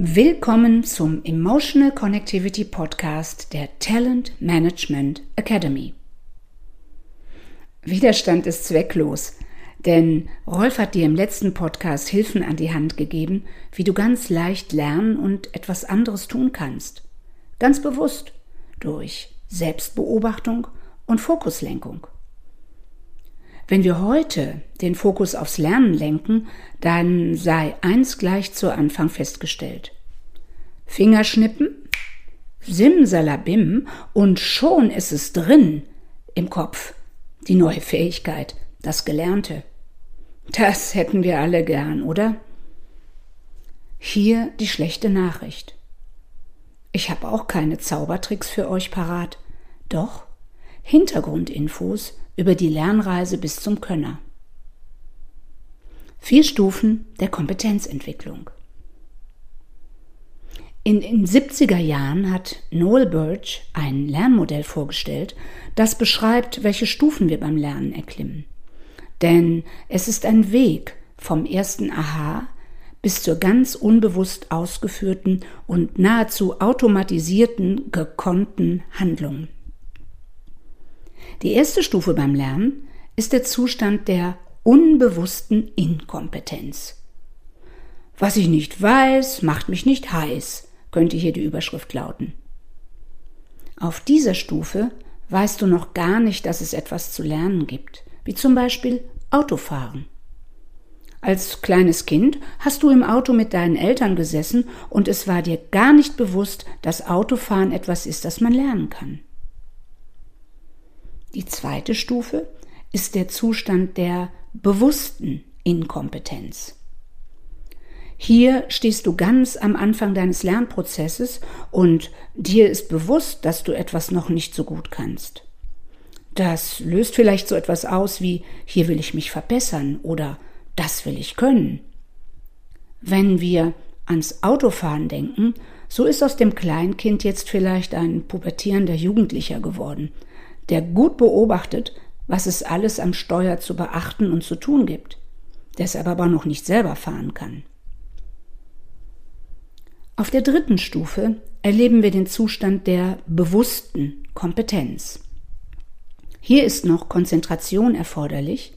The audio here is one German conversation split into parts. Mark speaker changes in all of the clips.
Speaker 1: Willkommen zum Emotional Connectivity Podcast der Talent Management Academy. Widerstand ist zwecklos, denn Rolf hat dir im letzten Podcast Hilfen an die Hand gegeben, wie du ganz leicht lernen und etwas anderes tun kannst. Ganz bewusst durch Selbstbeobachtung und Fokuslenkung. Wenn wir heute den Fokus aufs Lernen lenken, dann sei eins gleich zu Anfang festgestellt. Fingerschnippen, Simsalabim und schon ist es drin im Kopf. Die neue Fähigkeit, das Gelernte. Das hätten wir alle gern, oder? Hier die schlechte Nachricht. Ich habe auch keine Zaubertricks für euch parat, doch Hintergrundinfos über die Lernreise bis zum Könner. Vier Stufen der Kompetenzentwicklung. In den 70er Jahren hat Noel Birch ein Lernmodell vorgestellt, das beschreibt, welche Stufen wir beim Lernen erklimmen. Denn es ist ein Weg vom ersten Aha bis zur ganz unbewusst ausgeführten und nahezu automatisierten, gekonnten Handlung. Die erste Stufe beim Lernen ist der Zustand der unbewussten Inkompetenz. Was ich nicht weiß, macht mich nicht heiß, könnte hier die Überschrift lauten. Auf dieser Stufe weißt du noch gar nicht, dass es etwas zu lernen gibt, wie zum Beispiel Autofahren. Als kleines Kind hast du im Auto mit deinen Eltern gesessen und es war dir gar nicht bewusst, dass Autofahren etwas ist, das man lernen kann. Die zweite Stufe ist der Zustand der bewussten Inkompetenz. Hier stehst du ganz am Anfang deines Lernprozesses und dir ist bewusst, dass du etwas noch nicht so gut kannst. Das löst vielleicht so etwas aus wie hier will ich mich verbessern oder das will ich können. Wenn wir ans Autofahren denken, so ist aus dem Kleinkind jetzt vielleicht ein pubertierender Jugendlicher geworden, der gut beobachtet, was es alles am Steuer zu beachten und zu tun gibt, deshalb aber noch nicht selber fahren kann. Auf der dritten Stufe erleben wir den Zustand der bewussten Kompetenz. Hier ist noch Konzentration erforderlich,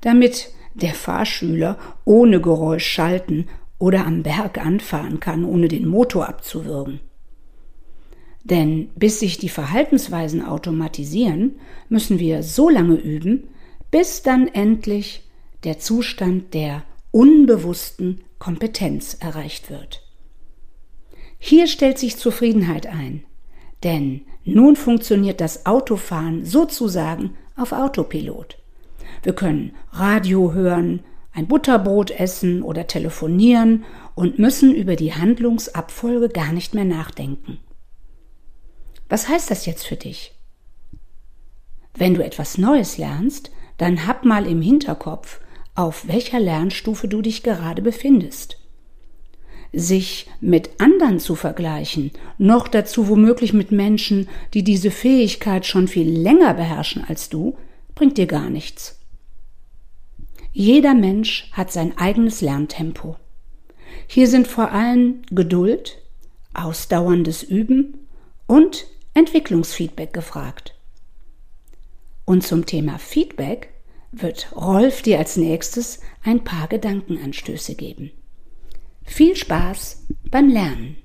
Speaker 1: damit der Fahrschüler ohne Geräusch schalten oder am Berg anfahren kann, ohne den Motor abzuwürgen. Denn bis sich die Verhaltensweisen automatisieren, müssen wir so lange üben, bis dann endlich der Zustand der unbewussten Kompetenz erreicht wird. Hier stellt sich Zufriedenheit ein, denn nun funktioniert das Autofahren sozusagen auf Autopilot. Wir können Radio hören, ein Butterbrot essen oder telefonieren und müssen über die Handlungsabfolge gar nicht mehr nachdenken. Was heißt das jetzt für dich? Wenn du etwas Neues lernst, dann hab mal im Hinterkopf, auf welcher Lernstufe du dich gerade befindest. Sich mit anderen zu vergleichen, noch dazu womöglich mit Menschen, die diese Fähigkeit schon viel länger beherrschen als du, bringt dir gar nichts. Jeder Mensch hat sein eigenes Lerntempo. Hier sind vor allem Geduld, ausdauerndes Üben und Entwicklungsfeedback gefragt. Und zum Thema Feedback wird Rolf dir als nächstes ein paar Gedankenanstöße geben. Viel Spaß beim Lernen!